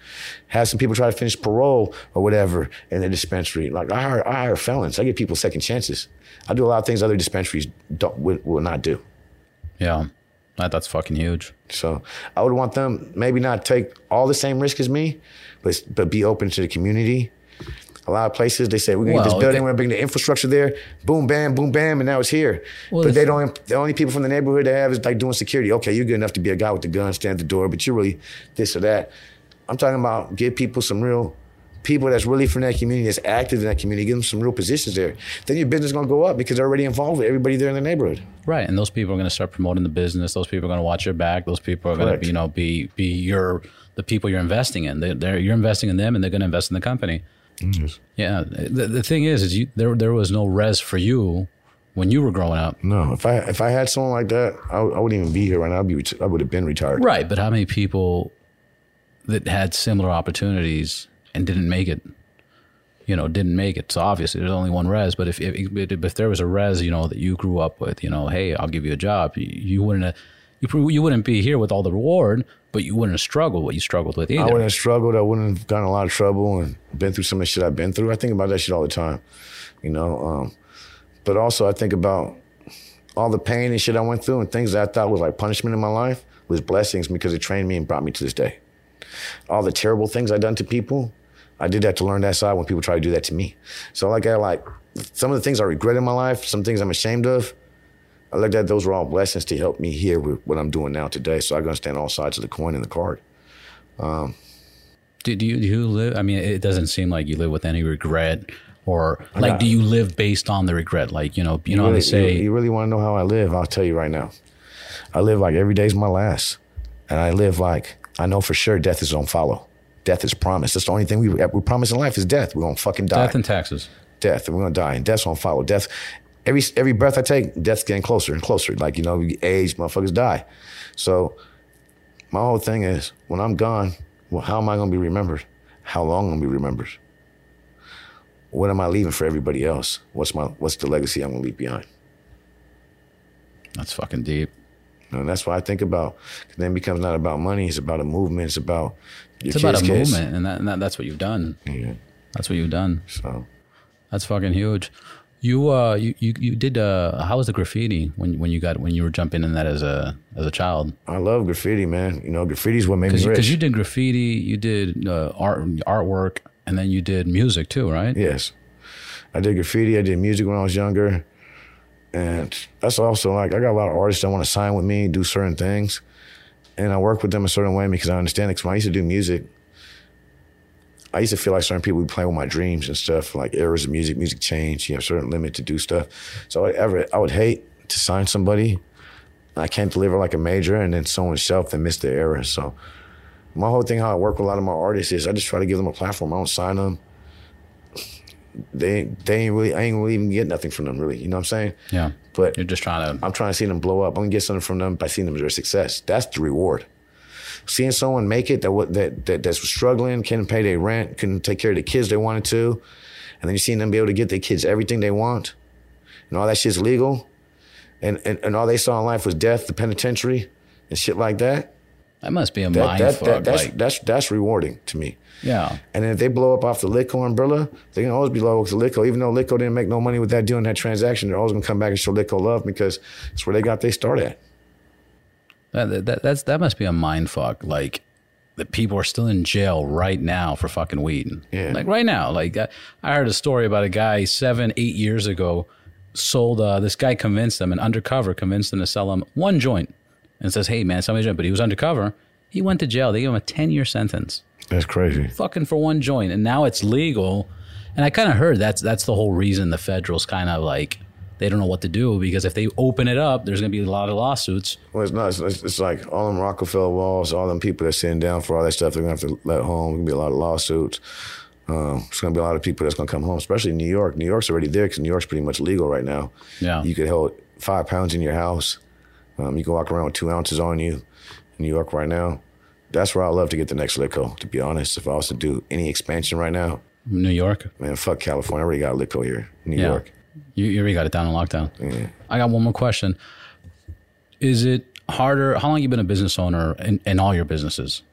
Have some people try to finish parole or whatever in the dispensary. Like I hire, I hire felons. I give people second chances. I do a lot of things other dispensaries will not do. Yeah. That, that's fucking huge. So I would want them maybe not take all the same risk as me, but but be open to the community. A lot of places they say we're gonna get this building, they- we're gonna bring the infrastructure there, boom, bam, boom, bam, and now it's here. Well, but they don't. The only people from the neighborhood they have is like doing security. Okay, you're good enough to be a guy with the gun, stand at the door, but you're really this or that. I'm talking about give people some real people that's really from that community, that's active in that community, give them some real positions there. Then your business is gonna go up because they're already involved with everybody there in the neighborhood. Right, and those people are going to start promoting the business. Those people are going to watch your back. Those people are going to, you know, be be your the people you're investing in. They, they're you're investing in them, and they're going to invest in the company. Mm-hmm. Yeah, the, the thing is, is you there there was no Rez for you when you were growing up. No, if I if I had someone like that, I, I wouldn't even be here right now. I'd be I would have been retired. Right, but how many people that had similar opportunities and didn't make it? You know, didn't make it. So obviously, there's only one Rez. But if if, if there was a Rez, you know, that you grew up with, you know, hey, I'll give you a job. You, you wouldn't you you wouldn't be here with all the reward, but you wouldn't have struggled what you struggled with either. I wouldn't have struggled. I wouldn't have gotten a lot of trouble and been through some of the shit I've been through. I think about that shit all the time, you know. Um, but also, I think about all the pain and shit I went through and things that I thought was like punishment in my life was blessings because it trained me and brought me to this day. All the terrible things I done to people, I did that to learn that side when people try to do that to me. So like I like some of the things I regret in my life, some things I'm ashamed of. I looked at those were all blessings to help me here with what I'm doing now today. So I understand all sides of the coin and the card. Um, do, do you do you live? I mean, it doesn't seem like you live with any regret, or like, do you live based on the regret? Like, you know, you know, how really, they say, you, you really want to know how I live? I'll tell you right now. I live like every day's my last, and I live like I know for sure death is gonna follow. Death is promised. That's the only thing we we promise in life is death. We're gonna fucking die. death and taxes. death, and we're gonna die, and death's gonna follow. Death, every every breath I take, death's getting closer and closer. Like you know, we age, motherfuckers die. So my whole thing is, when I'm gone, well, how am I gonna be remembered? How long am I gonna be remembered? What am I leaving for everybody else? What's my what's the legacy I'm gonna leave behind? That's fucking deep. And that's what I think about. then it becomes not about money; it's about a movement. It's about your It's about a kids' movement, and, that, and that, that's what you've done. Yeah. That's what you've done. So That's fucking huge. You uh you you, you did uh how was the graffiti when when you got when you were jumping in that as a as a child? I love graffiti, man. You know, graffiti's what made me rich. Because you, did graffiti, you did uh, art artwork, and then you did music too, right? Yes. I did graffiti. I did music when I was younger. And that's also like, I got a lot of artists that want to sign with me, do certain things. And I work with them a certain way because I understand it. Because when I used to do music, I used to feel like certain people would play with my dreams and stuff, like eras of music, music change. You have certain limit to do stuff. So I ever, I would hate to sign somebody. I can't deliver like a major and then someone shelf and miss their era. So my whole thing, how I work with a lot of my artists is I just try to give them a platform. I don't sign them they they ain't really I ain't really even get nothing from them really. You know what I'm saying? Yeah. But You're just trying to I'm trying to see them blow up. I'm gonna get something from them by seeing them as their success. That's the reward. Seeing someone make it that that that that's struggling, couldn't pay their rent, couldn't take care of the kids they wanted to, and then you seeing them be able to get their kids everything they want, and all that shit's legal, and and, and all they saw in life was death, the penitentiary, and shit like that. that must be a That, mind that, fuck. that that's like, that's that's rewarding to me. Yeah. And then if they blow up off the Litco umbrella, they can always be loyal to Litco. Even though Litco didn't make no money with that deal and that transaction, they're always gonna come back and show Litco love because it's where they got their start at. That, that that's that must be a mind fuck. Like that people are still in jail right now for fucking weed. Yeah. Like right now. Like I, I heard a story about a guy seven, eight years ago sold uh, this guy convinced him, an undercover convinced him to sell him one joint and says, Hey man, somebody's joint, but he was undercover. He went to jail. They gave him a ten year sentence. That's crazy. Fucking for one joint. And now it's legal. And I kind of heard that's that's the whole reason the federals kind of like they don't know what to do because if they open it up, there's gonna be a lot of lawsuits. Well, it's not. It's, it's like all them Rockefeller walls, all them people that's sitting down for all that stuff. They're gonna have to let home. There's gonna be a lot of lawsuits. Um, it's gonna be a lot of people that's gonna come home, especially in New York. New York's already there because New York's pretty much legal right now. Yeah. You could hold five pounds in your house. Um, you can walk around with two ounces on you. In New York right now, that's where I love to get the next Litco. To be honest, if I was to do any expansion right now, New York. man, fuck California. I already got Litco here, New Yeah. York. You, you already got it down in lockdown. Yeah. I got one more question. Is it harder? How long you been a business owner in, in all your businesses?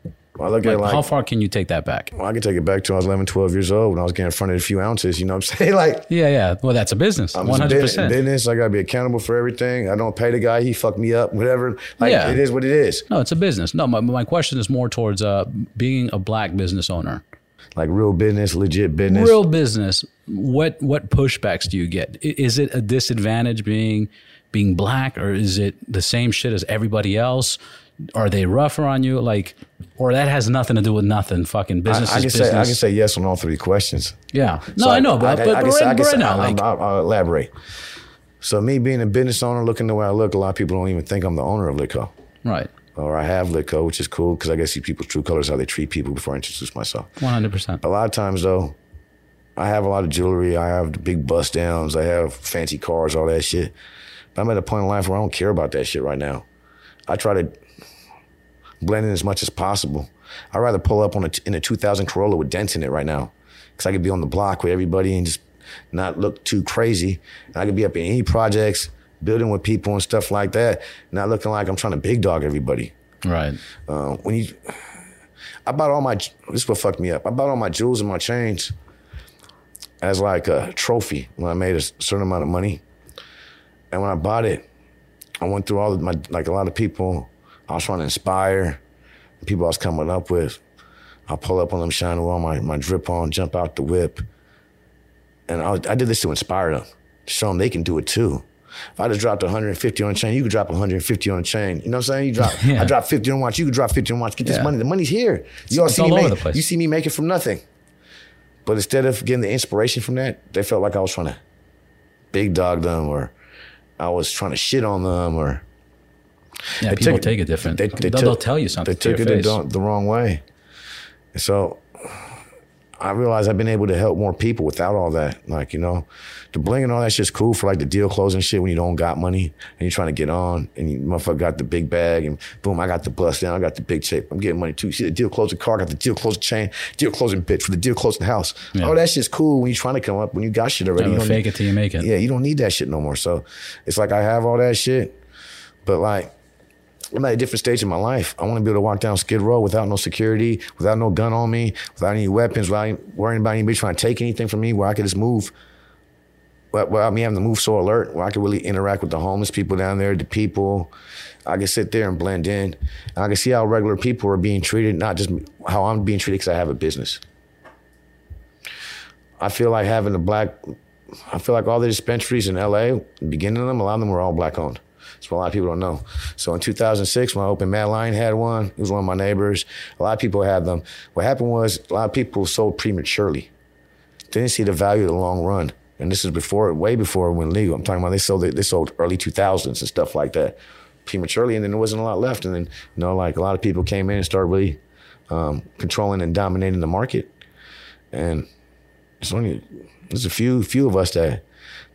I look Like, it like how far can you take that back? well, I can take it back to when I was 11, 12 years old when I was getting fronted a few ounces. You know what I'm saying? Like Yeah, yeah. Well, that's a business. I'm One just hundred in percent. business. I gotta be accountable for everything. I don't pay the guy. He fucked me up. Whatever. Like Yeah. it is what it is. No, it's a business. No, my, my question is more towards uh, being a black business owner. Like real business, legit business. Real business. What what pushbacks do you get? Is it a disadvantage being being black, or is it the same shit as everybody else? Are they rougher on you? Like, or that has nothing to do with nothing. Fucking business I is can business. say I can say yes on all three questions. yeah. No, So I know, but, I- but, I but say- I right, right now, like, I'll, I'll elaborate. So me being a business owner, looking the way I look, a lot of people don't even think I'm the owner of Litco. right, Or I have Litco, which is cool because I get to see people's true colors, how they treat people before I introduce myself. one hundred percent. A lot of times though, I have a lot of jewelry. I have big bust downs. I have fancy cars, all that shit. But I'm at a point in life where I don't care about that shit right now. I try to blend in as much as possible. I'd rather pull up on a, in a 2000 Corolla with dents in it right now because I could be on the block with everybody and just not look too crazy. And I could be up in any projects, building with people and stuff like that, not looking like I'm trying to big dog everybody. Right. Uh, when you, I bought all my. This is what fucked me up. I bought all my jewels and my chains as like a trophy when I made a certain amount of money. And when I bought it, I went through all of my like a lot of people I was trying to inspire, the people I was coming up with. I pull up on them shining with all my, my drip on, jump out the whip. And I, I did this to inspire them, show them they can do it too. If I just dropped 150 on a chain, you could drop 150 on a chain. You know what I'm saying? You drop, Yeah. I dropped 50 on watch, you could drop 50 on watch. Get this Yeah. money. The money's here. You all It's see all me make. You see me make it from nothing. But instead of getting the inspiration from that, they felt like I was trying to big dog them or I was trying to shit on them or Yeah, They people took take it different. they- They, will took- tell you something they to took it the, the wrong way. So I realize I've been able to help more people without all that. Like, you know, the bling and all that shit's cool for like the deal closing shit when you don't got money and you're trying to get on and you motherfucker got the big bag and boom, I got the bust down, I got the big check. I'm getting money too. See the deal closing car, got the deal closing chain, deal closing bitch for the deal closing house. Yeah. All that shit's cool when you're trying to come up, when you got shit already. Yeah, you don't fake it till you make it. yeah, you don't need that shit no more. So it's like I have all that shit, but like I'm at a different stage in my life. I want to be able to walk down Skid Row without no security, without no gun on me, without any weapons, without worrying about anybody trying to take anything from me, where I could just move. Without me having to move so alert, where I could really interact with the homeless people down there, the people. I can sit there and blend in. And I can see how regular people are being treated, not just how I'm being treated because I have a business. I feel like having a black, I feel like all the dispensaries in LA, the beginning of them, a lot of them were all black owned. That's what a lot of people don't know. So in 2006, when I opened Mad Lion had one. He was one of my neighbors. A lot of people had them. What happened was a lot of people sold prematurely. They didn't see the value of the long run. And this is before, way before it went legal. I'm talking about they sold they sold early 2000s and stuff like that prematurely, and then there wasn't a lot left. And then you know, like a lot of people came in and started really um, controlling and dominating the market. And it's only there's a few few of us that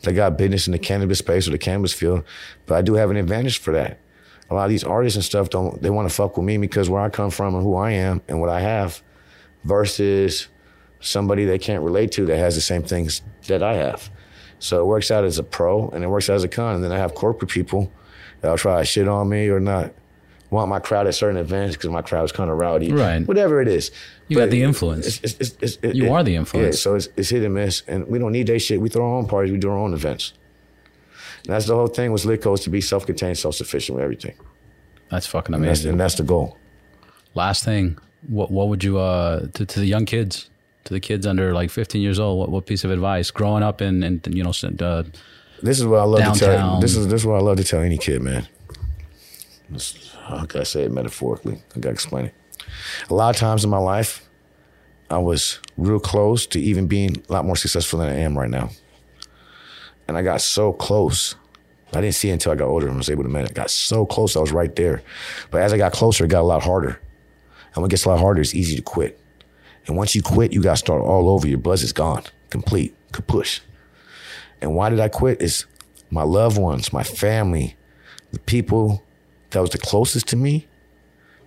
that got business in the cannabis space or the cannabis field, but I do have an advantage for that. A lot of these artists and stuff don't they want to fuck with me because where I come from and who I am and what I have, versus somebody they can't relate to that has the same things that I have. So it works out as a pro and it works out as a con. And then I have corporate people that'll try to shit on me or not want my crowd at certain events because my crowd is kind of rowdy. Right. Whatever it is. You got the influence. It's, it's, it's, it's, it- You are the influence. Yeah, so it's, it's hit and miss. And we don't need that shit. We throw our own parties. We do our own events. And that's the whole thing with Litco is to be self-contained, self-sufficient with everything. That's fucking And that's, amazing. and that's the goal. Last thing, what what would you uh to, to the young kids, to the kids under like 15 years old, what, what piece of advice growing up in in you know uh, This is what I love to tell. This is this is what I love to tell any kid, man. How can I say it metaphorically? I gotta explain it. A lot of times in my life, I was real close to even being a lot more successful than I am right now. And I got so close. I didn't see it until I got older and was able to manage. I got so close, I was right there. But as I got closer, it got a lot harder. And when it gets a lot harder, it's easy to quit. And once you quit, you got to start all over. Your buzz is gone, complete, kapush. And why did I quit? Is my loved ones, my family, the people that was the closest to me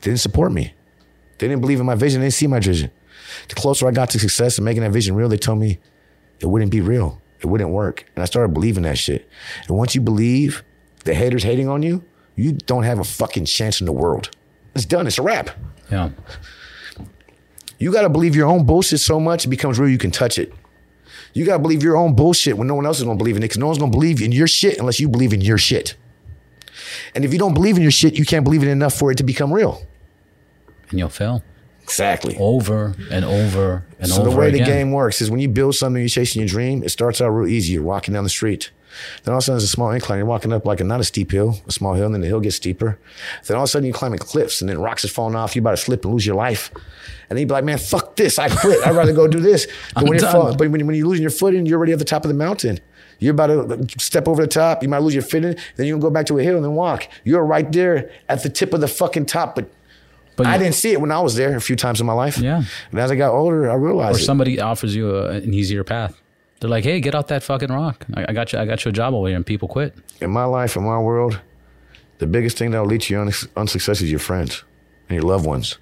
didn't support me. They didn't believe in my vision. They didn't see my vision. The closer I got to success and making that vision real, they told me it wouldn't be real. It wouldn't work. And I started believing that shit. And once you believe the haters hating on you, you don't have a fucking chance in the world. It's done. It's a wrap. yeah You got to believe your own bullshit so much it becomes real you can touch it. You got to believe your own bullshit when no one else is going to believe in it because no one's going to believe in your shit unless you believe in your shit. And if you don't believe in your shit, you can't believe in it enough for it to become real. And you'll fail Exactly. over and over and So over So the way again. the game works is when you build something, you're chasing your dream. It starts out real easy. You're walking down the street. Then all of a sudden, there's a small incline. You're walking up like a not a steep hill, a small hill, and then the hill gets steeper. Then all of a sudden, you're climbing cliffs, and then rocks are falling off. You're about to slip and lose your life. And then you'd be like, "Man, fuck this! I quit. I'd rather go do this." But when you're but when, when you're losing your footing, you're already at the top of the mountain. You're about to step over the top. You might lose your footing. Then you're gonna go back to a hill and then walk. You're right there at the tip of the fucking top, but. But I didn't see it when I was there a few times in my life. Yeah. And as I got older, I realized or it. somebody offers you a, an easier path. They're like, "Hey, get off that fucking rock. I, I got you. I got you a job over here." And people quit. in my life, in my world, the biggest thing that'll lead to your un- unsuccess is your friends and your loved ones.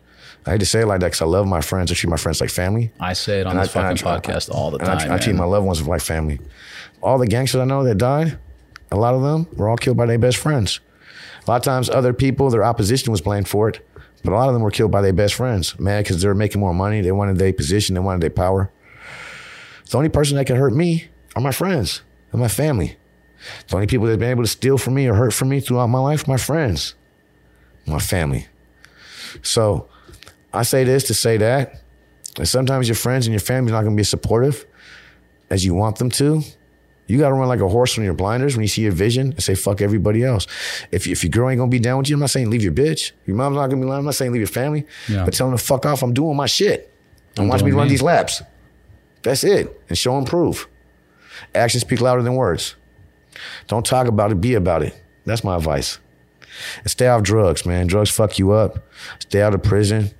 I hate to say it like that because I love my friends. I treat my friends like family. I say it on And this I- fucking I- podcast all the time. I, treat my loved ones like family. All the gangsters I know that died, a lot of them were all killed by their best friends. A lot of times, other people, their opposition was blamed for it, but a lot of them were killed by their best friends, man, because they were making more money. They wanted their position, they wanted their power. The only person that can hurt me are my friends and my family. The only people that have been able to steal from me or hurt from me throughout my life, my friends, my family. So I say this to say that. And sometimes your friends and your family are not going to be as supportive as you want them to. You got to run like a horse on your blinders when you see your vision and say, fuck everybody else. If, if your girl ain't going to be down with you, I'm not saying leave your bitch. Your mom's not going to be lying. I'm not saying leave your family. Yeah. But tell them to fuck off. I'm doing my shit. And watch me run me. these laps. That's it. And show and prove. Actions speak louder than words. Don't talk about it, be about it. That's my advice. And stay off drugs, man. Drugs fuck you up. Stay out of prison.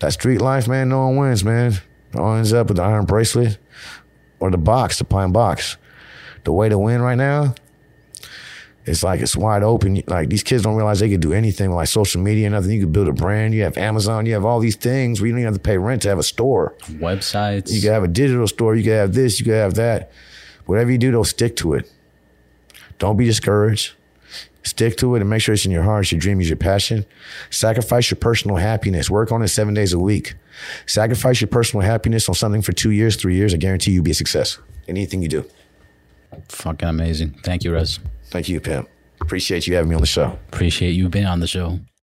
That street life, man, no one wins, man. No one ends up with the iron bracelet or the box, the pine box. The way to win right now, it's like it's wide open. Like these kids don't realize they could do anything with like social media and nothing. You could build a brand. You have Amazon. You have all these things where you don't even have to pay rent to have a store. websites. You can have a digital store. You can have this. You can have that. Whatever you do, don't stick to it. Don't be discouraged. Stick to it and make sure it's in your heart. It's your dream is your passion. Sacrifice your personal happiness. Work on it seven days a week. Sacrifice your personal happiness on something for two years, three years. I guarantee you'll be a success. in Anything you do. fucking amazing. Thank you, Rez. Thank you, Pimp. Appreciate you having me on the show. Appreciate you being on the show.